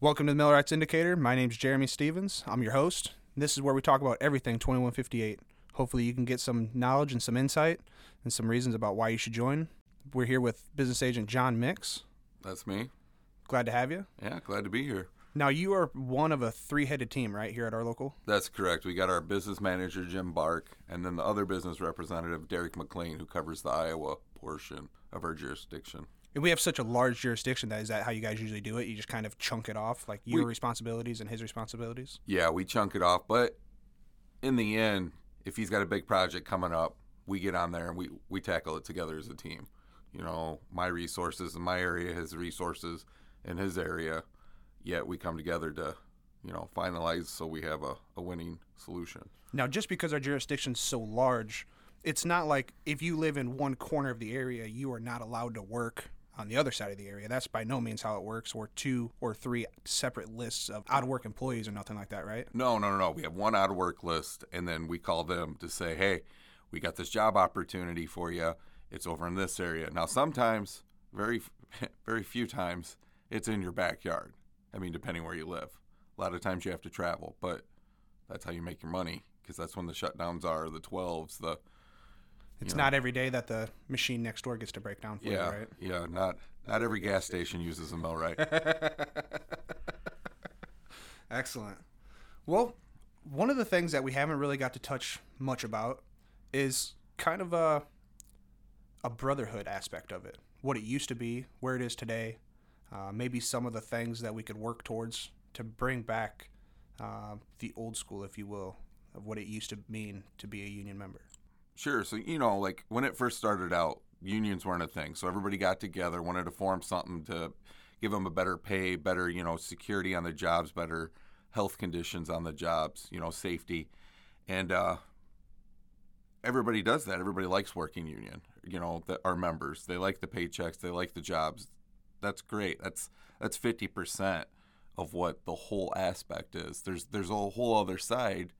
Welcome to the Millwrights Indicator. My name's Jeremy Stevens. I'm your host. This is where we talk about everything 2158. Hopefully, you can get some knowledge and some insight and some reasons about why you should join. We're here with business agent Jon Mix. That's me. Glad to have you. Yeah, glad to be here. Now, you are one of a three headed team, right, here at our local? That's correct. We got our business manager, Jim Bark, and then the other business representative, Derek McLean, who covers the Iowa portion of our jurisdiction. And we have such a large jurisdiction that is that how you guys usually do it? You just kind of chunk it off, like your We- responsibilities and his responsibilities? Yeah, we chunk it off, but in the end, if he's got a big project coming up, we get on there and we, we tackle it together as a team. You know, my resources in my area, his resources in his area, yet we come together to, you know, finalize so we have a, a winning solution. Now, just because our jurisdiction's so large, it's not like if you live in one corner of the area, you are not allowed to work on the other side of the area. That's by no means how it works, or two or three separate lists of out of work employees or nothing like that, right? No, no, no, no. We have one out of work list, and then we call them to say, hey, we got this job opportunity for you. It's over in this area. Now, sometimes, very, very few times, it's in your backyard. I mean, depending where you live. A lot of times you have to travel, but that's how you make your money because that's when the shutdowns are, the 12s, the It's know. not every day that the machine next door gets to break down for yeah, you, right? yeah. Not not every gas station uses a millwright. Excellent. Well, one of the things that we haven't really got to touch much about is kind of a a brotherhood aspect of it. What it used to be, where it is today, uh, maybe some of the things that we could work towards to bring back uh, the old school, if you will, of what it used to mean to be a union member. Sure. So, you know, like when it first started out, unions weren't a thing. So everybody got together, wanted to form something to give them a better pay, better, you know, security on the jobs, better health conditions on the jobs, you know, safety. And uh, everybody does that. Everybody likes working union, you know, the, our members. They like the paychecks, they like the jobs. That's great. That's that's 50% of what the whole aspect is. There's there's a whole other side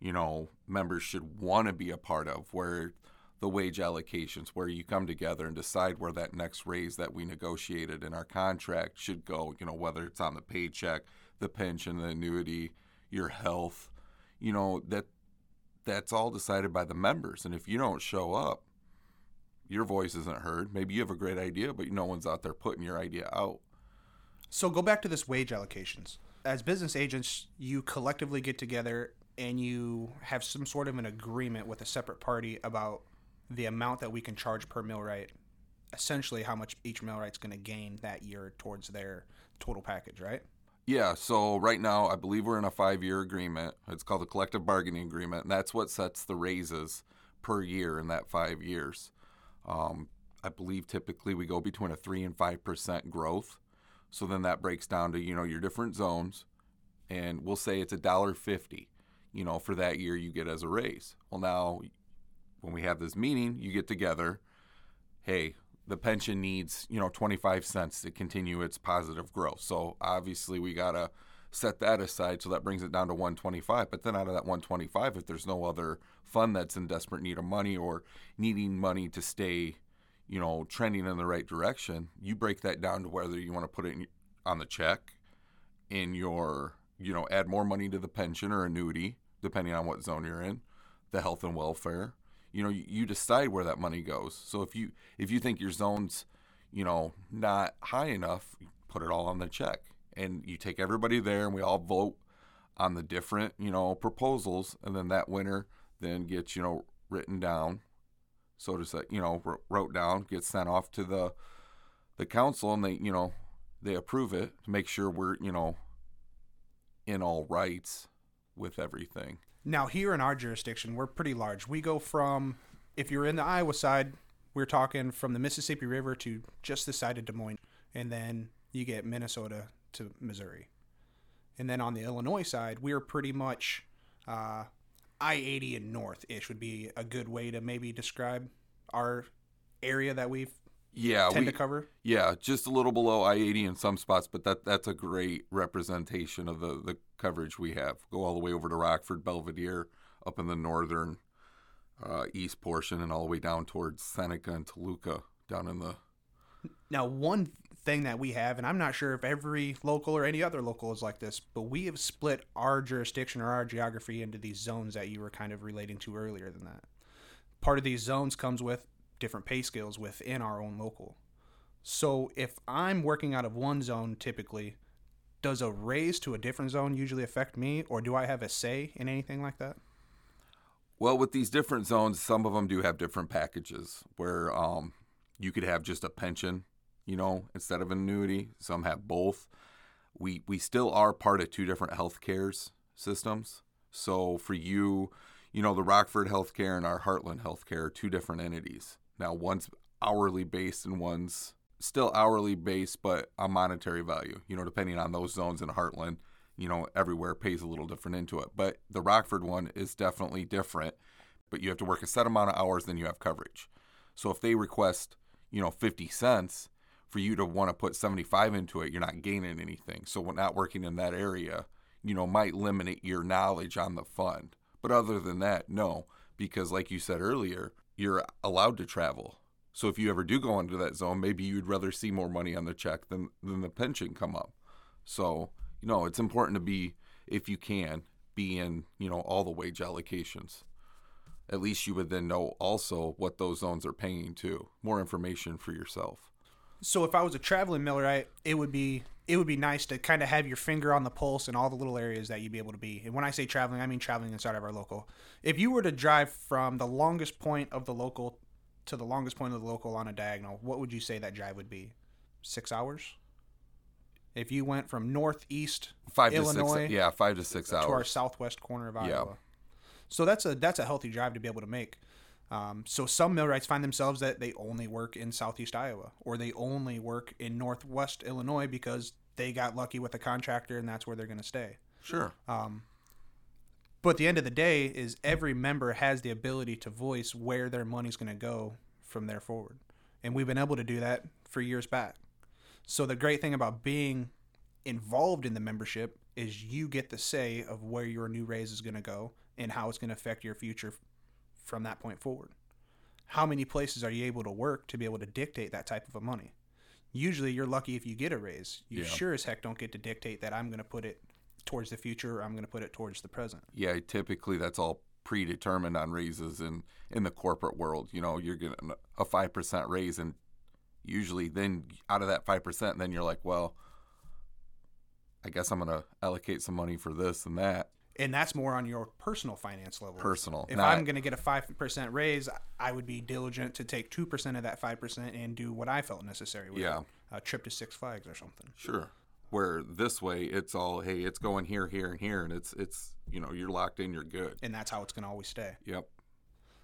you know members should want to be a part of where the wage allocations where you come together and decide where that next raise that we negotiated in our contract should go you know whether it's on the paycheck the pension the annuity your health you know that that's all decided by the members. And if you don't show up your voice isn't heard. Maybe you have a great idea but no one's out there putting your idea out. So go back to this wage allocations. As business agents, you collectively get together and you have some sort of an agreement with a separate party about the amount that we can charge per millwright. Essentially, how much each millwright's going to gain that year towards their total package, right? Yeah, so right now I believe we're in a five year agreement. It's called a collective bargaining agreement, and that's what sets the raises per year in that five years. Um, I believe typically we go between a three and five percent growth. So then that breaks down to you know your different zones, and we'll say it's a dollar fifty, you know, for that year you get as a raise. Well, now when we have this meeting, you get together. Hey, the pension needs you know 25 cents to continue its positive growth. So obviously we gotta set that aside. So that brings it down to 125. But then out of that 125, if there's no other fund that's in desperate need of money or needing money to stay you know, trending in the right direction, you break that down to whether you want to put it in, on the check, in your, you know, add more money to the pension or annuity, depending on what zone you're in, the health and welfare. You know, you, decide where that money goes. So if you if you think your zone's, you know, not high enough, put it all on the check, and you take everybody there, and we all vote on the different, you know, proposals, and then that winner then gets, you know, written down so to say, you know, wrote down, gets sent off to the the council, and they, you know, they approve it to make sure we're, you know, in all rights with everything. Now, here in our jurisdiction, we're pretty large. We go from, if you're in the Iowa side, we're talking from the Mississippi River to just the side of Des Moines. And then you get Minnesota to Missouri. And then on the Illinois side, we're pretty much uh, I 80 and north ish would be a good way to maybe describe our area that we Yeah, tend we, to cover. yeah, just a little below I eighty in some spots, but that that's a great representation of the the coverage we have. Go all the way over to Rockford, Belvidere, up in the northern uh, east portion, and all the way down towards Seneca and Toluca, down in the Now, one thing that we have, and I'm not sure if every local or any other local is like this, but we have split our jurisdiction or our geography into these zones that you were kind of relating to earlier than that. Part of these zones comes with different pay scales within our own local. So if I'm working out of one zone typically, does a raise to a different zone usually affect me, or do I have a say in anything like that? Well, with these different zones, some of them do have different packages where um, you could have just a pension, you know, instead of an annuity. Some have both. We we still are part of two different health cares systems. So for you, you know, the Rockford Healthcare and our Heartland Healthcare are two different entities. Now, one's hourly based and one's still hourly based, but a monetary value. You know, depending on those zones in Heartland, you know, everywhere pays a little different into it. But the Rockford one is definitely different, but you have to work a set amount of hours, then you have coverage. So if they request, you know, 50 cents for you to want to put 75 into it, you're not gaining anything. So when not working in that area, you know, might limit your knowledge on the fund. But other than that, no, because like you said earlier, you're allowed to travel. So if you ever do go into that zone, maybe you'd rather see more money on the check than than the pension come up. So you know, it's important to be, if you can, be in, you know, all the wage allocations. At least you would then know also what those zones are paying to. More information for yourself. So if I was a traveling millwright, it would be it would be nice to kind of have your finger on the pulse in all the little areas that you'd be able to be. And when I say traveling, I mean traveling inside of our local. If you were to drive from the longest point of the local to the longest point of the local on a diagonal, what would you say that drive would be? Six hours? If you went from northeast Five Illinois to six, yeah, five to six to our southwest corner of Iowa. Yeah. So that's a that's a healthy drive to be able to make. Um, so some millwrights find themselves that they only work in southeast Iowa or they only work in northwest Illinois because they got lucky with a contractor and that's where they're going to stay. Sure. Um, but at the end of the day, is every member has the ability to voice where their money's going to go from there forward, and we've been able to do that for years back. So the great thing about being involved in the membership is you get the say of where your new raise is going to go and how it's going to affect your future from that point forward. How many places are you able to work to be able to dictate that type of a money? Usually you're lucky if you get a raise. You Yeah. sure as heck don't get to dictate that I'm going to put it towards the future or I'm going to put it towards the present. Yeah, typically that's all predetermined on raises in in the corporate world. You know, you're getting a five percent raise, and usually then out of that five percent, then you're like, well, I guess I'm gonna allocate some money for this and that. And that's more on your personal finance level. Personal, If not- I'm going to get a 5% raise, I would be diligent to take 2% of that 5% and do what I felt necessary with Yeah. A trip to Six Flags or something. Sure. Where this way, it's all hey, it's going here, here, and here, and it's it's you know you're locked in, you're good. And that's how it's going to always stay. Yep.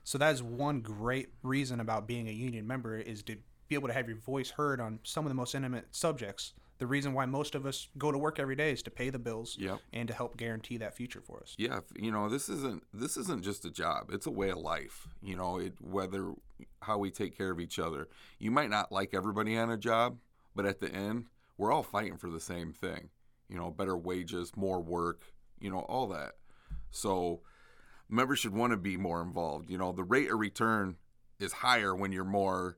So that is one great reason about being a union member is to be able to have your voice heard on some of the most intimate subjects. The reason why most of us go to work every day is to pay the bills Yep. and to help guarantee that future for us. Yeah, you know, this isn't this isn't just a job. It's a way of life. You know, it whether how we take care of each other. You might not like everybody on a job, but at the end, we're all fighting for the same thing. You know, better wages, more work, you know, all that. So members should want to be more involved. You know, the rate of return is higher when you're more,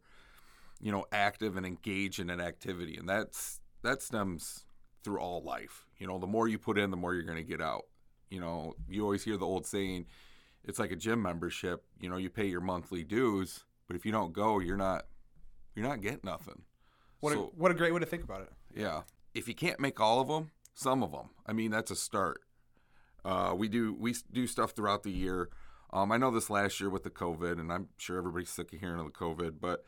you know, active and engaged in an activity. And that's that stems through all life. You know, the more you put in, the more you're going to get out. You know, you always hear the old saying, it's like a gym membership. You know, you pay your monthly dues, but if you don't go, you're not you're not getting nothing. What, So- a, what a great way to think about it. Yeah. If you can't make all of them, some of them. I mean, that's a start. Uh, we do we do stuff throughout the year. Um, I know this last year with the COVID, and I'm sure everybody's sick of hearing of the COVID, but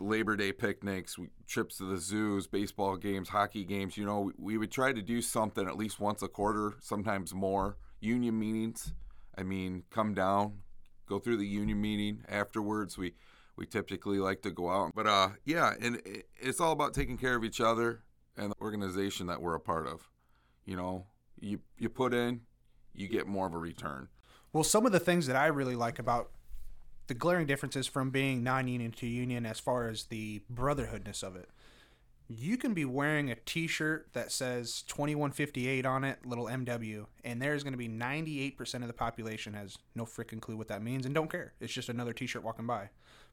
Labor Day picnics, trips to the zoos, baseball games, hockey games. You know, we, would try to do something at least once a quarter, sometimes more. Union meetings. I mean, come down, go through the union meeting afterwards. We we typically like to go out, but uh, yeah, and it, it's all about taking care of each other and the organization that we're a part of. You know, you you put in, you get more of a return. Well, some of the things that I really like about the glaring differences from being non-union to union, as far as the brotherhoodness of it, you can be wearing a T-shirt that says 2158 on it, little MW, and there's going to be 98% of the population has no freaking clue what that means and don't care. It's just another T-shirt walking by.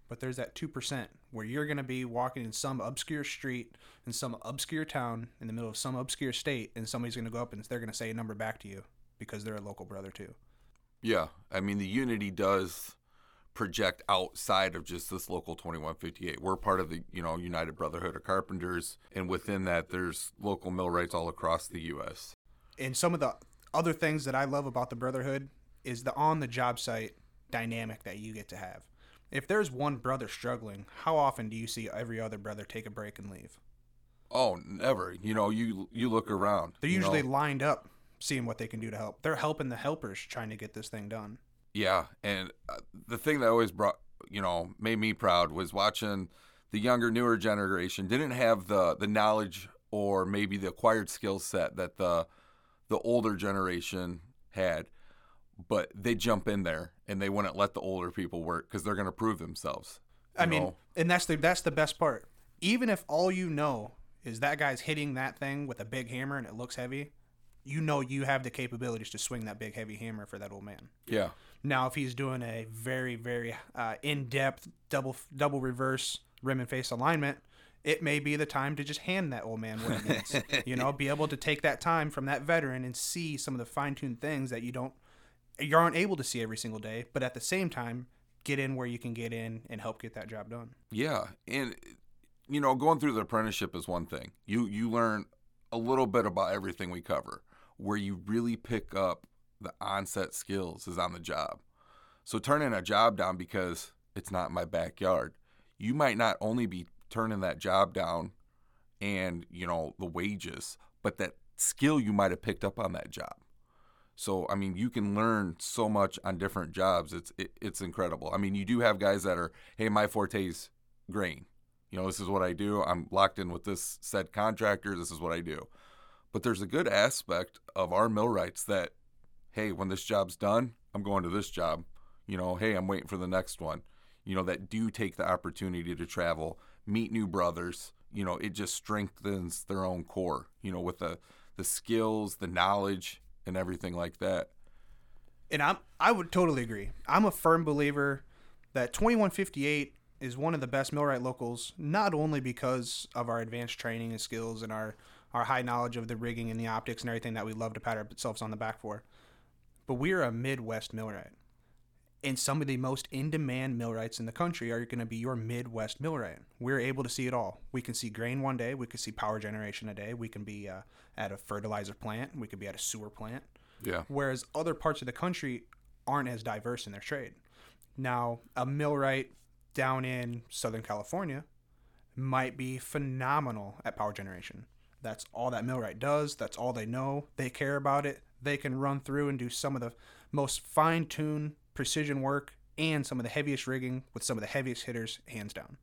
But there's that 2% where you're going to be walking in some obscure street in some obscure town in the middle of some obscure state, and somebody's going to go up and they're going to say a number back to you because they're a local brother too. Yeah, I mean the unity does project outside of just this local 2158. We're part of the, you know, United Brotherhood of Carpenters and within that there's local millwrights all across the US. And some of the other things that I love about the brotherhood is the on the job site dynamic that you get to have. If there's one brother struggling, how often do you see every other brother take a break and leave? Oh, never. You know, you you look around. They're usually know. lined up seeing what they can do to help. They're helping the helpers trying to get this thing done. Yeah, and uh, the thing that always brought, you know, made me proud was watching the younger, newer generation didn't have the the knowledge or maybe the acquired skill set that the the older generation had, but they jump in there and they wouldn't let the older people work because they're going to prove themselves. I you mean, and that's the that's the best part. Even if all you know is that guy's hitting that thing with a big hammer and it looks heavy, you know you have the capabilities to swing that big heavy hammer for that old man. yeah, Now, if he's doing a very very uh, in depth double double reverse rim and face alignment, it may be the time to just hand that old man what he needs. you know, be able to take that time from that veteran and see some of the fine tuned things that you don't you aren't able to see every single day, but at the same time, get in where you can get in and help get that job done. yeah, and you know, going through the apprenticeship is one thing. You you learn a little bit about everything we cover. Where you really pick up the onset skills is on the job. So turning a job down because it's not my backyard, you might not only be turning that job down and, you know, the wages, but that skill you might have picked up on that job. So I mean, you can learn so much on different jobs. It's it, it's incredible. I mean, you do have guys that are, hey, my forte's grain. You know, this is what I do. I'm locked in with this said contractor. This is what I do. But there's a good aspect of our millwrights that, hey, when this job's done, I'm going to this job. You know, hey, I'm waiting for the next one. You know, that do take the opportunity to travel, meet new brothers. You know, it just strengthens their own core. You know, with the the skills, the knowledge, and everything like that. and I'm I would totally agree. I'm a firm believer that 2158 is one of the best millwright locals, not only because of our advanced training and skills and our our high knowledge of the rigging and the optics and everything that we love to pat ourselves on the back for, but we're a Midwest millwright. And some of the most in demand millwrights in the country are going to be your Midwest millwright. We're able to see it all. We can see grain one day. We can see power generation a day. We can be uh, at a fertilizer plant. We could be at a sewer plant Yeah. whereas other parts of the country aren't as diverse in their trade. Now, a millwright down in Southern California might be phenomenal at power generation. That's all that millwright does. That's all they know. They care about it. They can run through and do some of the most fine-tuned precision work and some of the heaviest rigging with some of the heaviest hitters, hands down.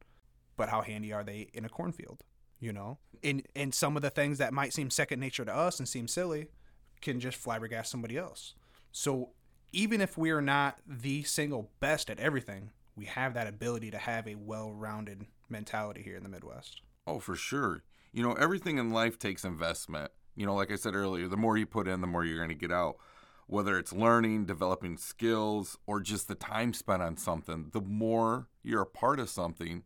But how handy are they in a cornfield? You know, in in some of the things that might seem second nature to us and seem silly, can just flabbergast somebody else. So even if we are not the single best at everything, we have that ability to have a well-rounded mentality here in the Midwest. Oh, for sure. You know, everything in life takes investment. You know, like I said earlier, the more you put in, the more you're going to get out. Whether it's learning, developing skills, or just the time spent on something, the more you're a part of something,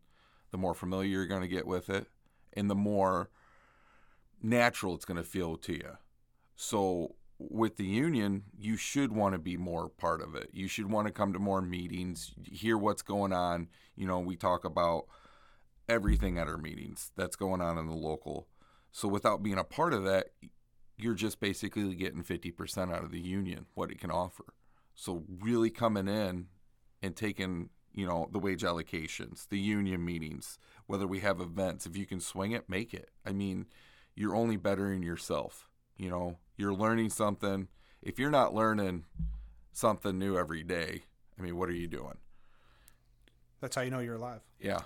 the more familiar you're going to get with it, and the more natural it's going to feel to you. So, with the union, you should want to be more part of it. You should want to come to more meetings, hear what's going on. You know, we talk about everything at our meetings that's going on in the local. So without being a part of that, you're just basically getting 50% out of the union, what it can offer. So really coming in and taking, you know, the wage allocations, the union meetings, whether we have events, if you can swing it, make it. I mean, you're only bettering yourself. You know, you're learning something. If you're not learning something new every day, I mean, what are you doing? That's how you know you're alive. Yeah.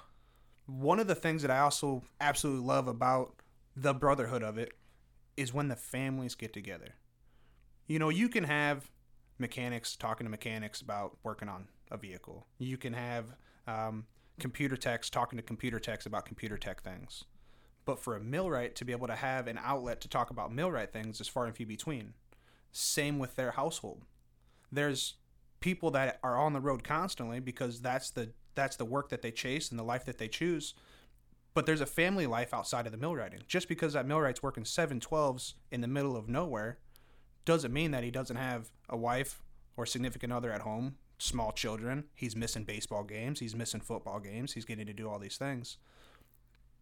One of the things that I also absolutely love about the brotherhood of it is when the families get together. You know, you can have mechanics talking to mechanics about working on a vehicle. You can have um, computer techs talking to computer techs about computer tech things. But for a millwright to be able to have an outlet to talk about millwright things is far and few between. Same with their household. There's people that are on the road constantly because that's the that's the work that they chase and the life that they choose. But there's a family life outside of the millwrighting. Just because that millwright's working 712s in the middle of nowhere doesn't mean that he doesn't have a wife or significant other at home, small children. He's missing baseball games, he's missing football games, he's getting to do all these things.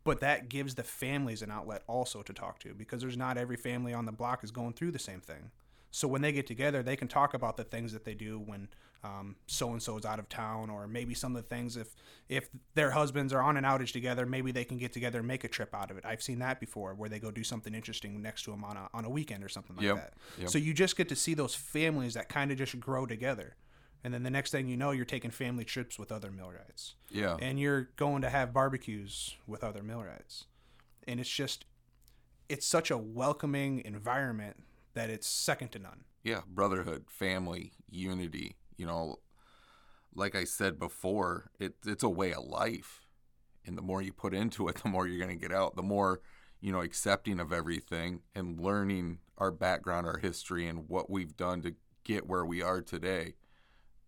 But that gives the families an outlet also to talk to because there's not every family on the block is going through the same thing. So when they get together, they can talk about the things that they do when so and so is out of town, or maybe some of the things if if their husbands are on an outage together, maybe they can get together and make a trip out of it. I've seen that before, where they go do something interesting next to them on a on a weekend or something like Yep, that. yep. So you just get to see those families that kind of just grow together, and then the next thing you know, you're taking family trips with other millwrights Yeah. and you're going to have barbecues with other millwrights and it's just it's such a welcoming environment that it's second to none. Yeah brotherhood family unity you know like i said before it, it's a way of life. And the more you put into it the more you're going to get out the more you know accepting of everything and learning our background our history and what we've done to get where we are today.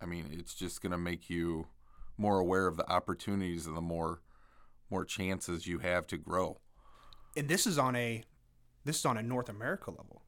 I mean it's just going to make you more aware of the opportunities and the more more chances you have to grow. And this is on a this is on a north america level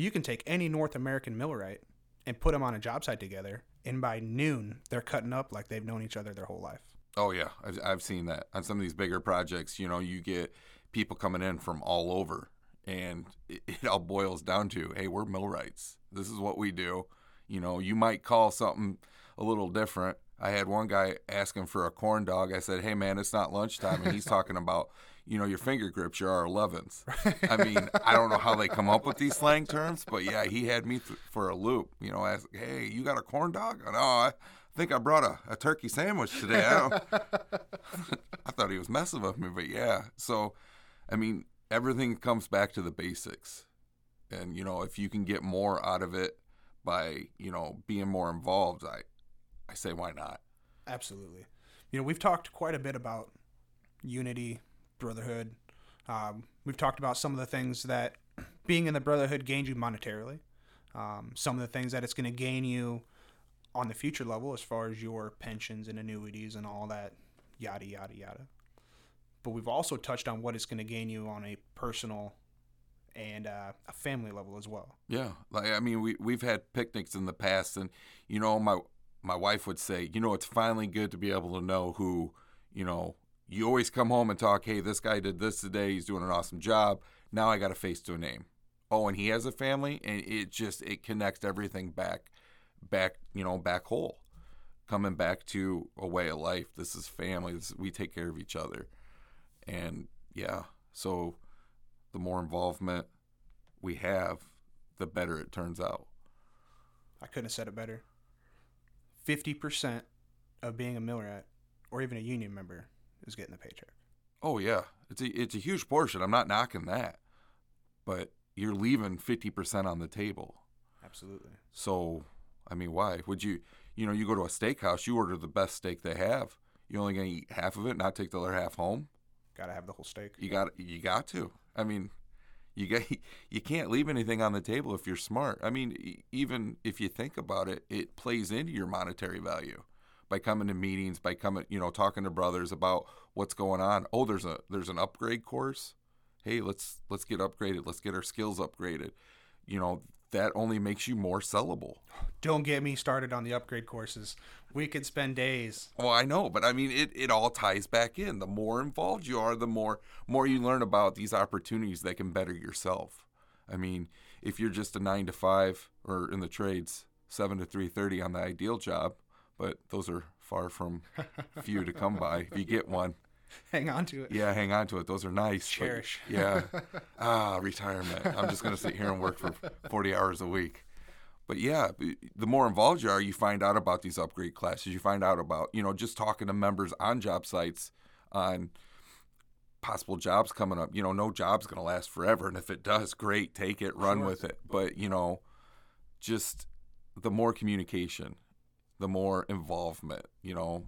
you can take any north american millwright and put them on a job site together and by noon they're cutting up like they've known each other their whole life Oh yeah, I've I've seen that on some of these bigger projects. You know, you get people coming in from all over, and it, it all boils down to, hey, we're millwrights. This is what we do. You know, you might call something a little different. I had one guy asking for a corn dog. I said, hey man, it's not lunchtime, and he's talking about, you know, your finger grips, your R11s. I mean, I don't know how they come up with these slang terms, but yeah, he had me th- for a loop. You know, ask, hey, you got a corn dog? No, oh, I think I brought a, a turkey sandwich today. I, I thought he was messing with me, but yeah. So, I mean, everything comes back to the basics. And, you know, if you can get more out of it by, you know, being more involved, I, I say, why not? Absolutely. You know, we've talked quite a bit about unity, brotherhood. Um, we've talked about some of the things that being in the brotherhood gains you monetarily. Um, some of the things that it's going to gain you on the future level as far as your pensions and annuities and all that, yada, yada, yada. But we've also touched on what it's going to gain you on a personal and uh, a family level as well. Yeah, like I mean, we we've had picnics in the past, and you know, my my wife would say, you know, it's finally good to be able to know who, you know, you always come home and talk, hey, this guy did this today, he's doing an awesome job. Now I got a face to a name. Oh, and he has a family, and it just it connects everything back, back, you know, back whole, coming back to a way of life. This is family. This, we take care of each other, and yeah, so the more involvement we have, the better it turns out. I couldn't have said it better. 50% of being a millwright or even a union member is getting the paycheck. Oh yeah, it's a it's a huge portion. I'm not knocking that, but you're leaving fifty percent on the table. Absolutely. So, I mean, why would you? You know, you go to a steakhouse, you order the best steak they have. You're only gonna eat half of it, not take the other half home. Got to have the whole steak. You got you got to. I mean, you get you can't leave anything on the table if you're smart. I mean, even if you think about it, it plays into your monetary value by coming to meetings, by coming, you know, talking to brothers about what's going on. Oh, there's a there's an upgrade course. Hey, let's let's get upgraded. Let's get our skills upgraded. You know, that only makes you more sellable. Don't get me started on the upgrade courses. We could spend days. Well, I know, but I mean, it, it all ties back in. The more involved you are, the more more you learn about these opportunities that can better yourself. I mean, if you're just a nine to five or in the trades, seven to three thirty on the ideal job, but those are far from few to come by. If you get one, Hang on to it. yeah, hang on to it. Those are nice. but- Cherish. yeah. Ah, retirement. I'm just going to sit here and work for 40 hours a week. But yeah, the more involved you are, you find out about these upgrade classes. You find out about, you know, just talking to members on job sites on possible jobs coming up. You know, no job's going to last forever. And if it does, great, take it, run Sure. with it. But, you know, just the more communication, the more involvement, you know,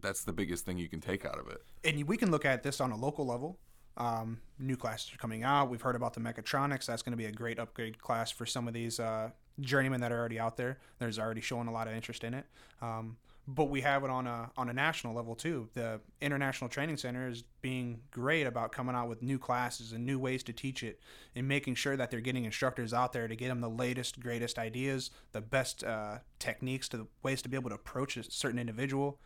that's the biggest thing you can take out of it. And we can look at this on a local level. Um, new classes are coming out. We've heard about the mechatronics. That's going to be a great upgrade class for some of these uh, journeymen that are already out there. There's already showing a lot of interest in it. Um, but we have it on a on a national level too. The International Training Center is being great about coming out with new classes and new ways to teach it, and making sure that they're getting instructors out there to get them the latest, greatest ideas, the best uh, techniques, to the ways to be able to approach a certain individual.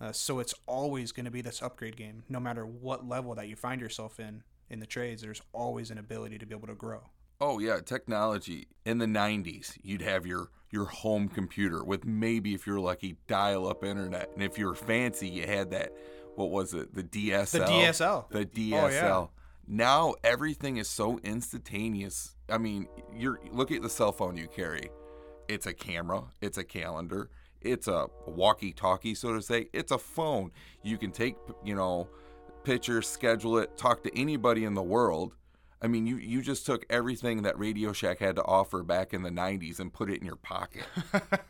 Uh, so it's always going to be this upgrade game, no matter what level that you find yourself in in the trades. There's always an ability to be able to grow. Oh yeah, technology. In the '90s, you'd have your your home computer with maybe if you're lucky dial-up internet, and if you're fancy, you had that. What was it? The DSL. The DSL. The DSL. Oh, yeah. Now everything is so instantaneous. I mean, you're look at the cell phone you carry. It's a camera. It's a calendar. It's a walkie-talkie, so to say. It's a phone. You can take, you know, pictures, schedule it, talk to anybody in the world. I mean, you, you just took everything that Radio Shack had to offer back in the 90s and put it in your pocket.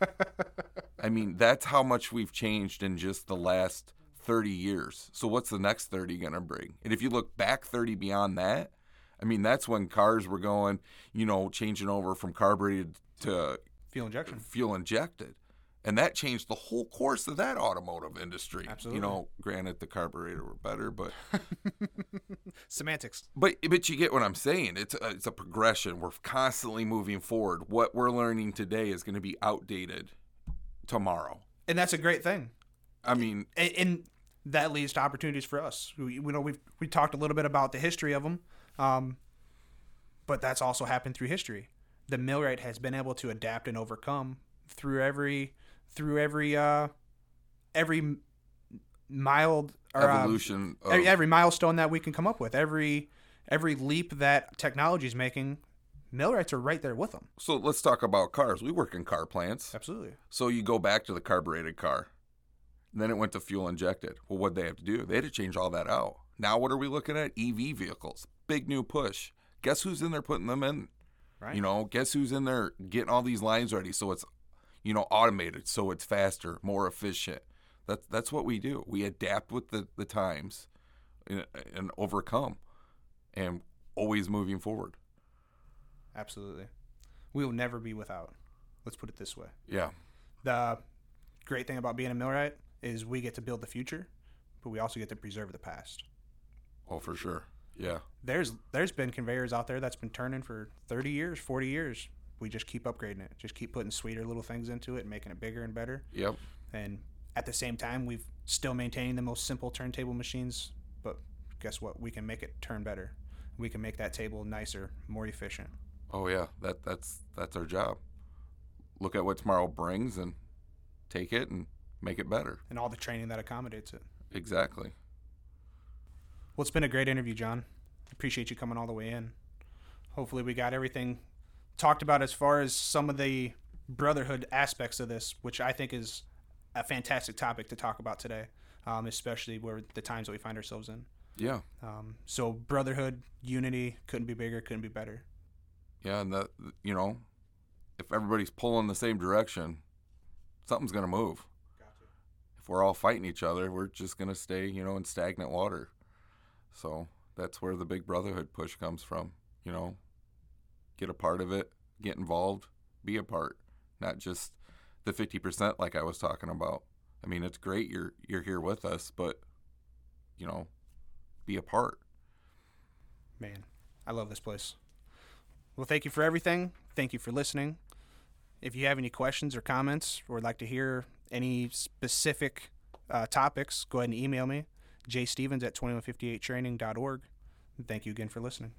I mean, that's how much we've changed in just the last 30 years. So, what's the next 30 going to bring? And if you look back 30 beyond that, I mean, that's when cars were going, you know, changing over from carbureted to Fuel injection. fuel injected. And that changed the whole course of that automotive industry. Absolutely. You know, granted the carburetor were better, but Semantics. but but you get what I'm saying. It's a, it's a progression. We're constantly moving forward. What we're learning today is going to be outdated tomorrow. And that's a great thing. I mean, and, and that leads to opportunities for us. We, we know we've we talked a little bit about the history of them, um, but that's also happened through history. The millwright has been able to adapt and overcome through every through every uh, every mild or, uh, evolution. of, every, every milestone that we can come up with, every every leap that technology is making. Millwrights are right there with them. so let's talk about cars. We work in car plants. Absolutely. So you go back to the carbureted car. Then it went to fuel injected. Well, what'd they have to do? They had to change all that out. Now what are we looking at? EV vehicles. Big new push. Guess who's in there putting them in? Right. You know, guess who's in there getting all these lines ready so it's you know automated, so it's faster, more efficient. That's that's what we do. We adapt with the, the times and, and overcome and always moving forward. Absolutely. We will never be without. Let's put it this way. Yeah. the great thing about being a millwright is we get to build the future, but we also get to preserve the past. Oh, for sure. Yeah. There's there's been conveyors out there that's been turning for 30 years, 40 years. We just keep upgrading it. Just keep putting sweeter little things into it and making it bigger and better. Yep. And at the same time, we've still maintaining the most simple turntable machines, but guess what? We can make it turn better. We can make that table nicer, more efficient. Oh yeah, that that's that's our job. Look at what tomorrow brings and take it and make it better. And all the training that accommodates it. Exactly. Well, it's been a great interview, Jon. Appreciate you coming all the way in. Hopefully, we got everything talked about as far as some of the brotherhood aspects of this, which I think is a fantastic topic to talk about today, um, especially where the times that we find ourselves in. Yeah. Um, so, brotherhood, unity couldn't be bigger, couldn't be better. Yeah, and that you know, if everybody's pulling the same direction, something's gonna move. Gotcha. If we're all fighting each other, we're just gonna stay, you know, in stagnant water. So that's where the big brotherhood push comes from. You know, get a part of it, get involved, be a part, not just the fifty percent like I was talking about. I mean, it's great you're you're here with us, but you know, be a part. Man, I love this place. Well, thank you for everything. Thank you for listening. If you have any questions or comments or would like to hear any specific uh, topics, go ahead and email me, jstevens at 2158training.org. And thank you again for listening.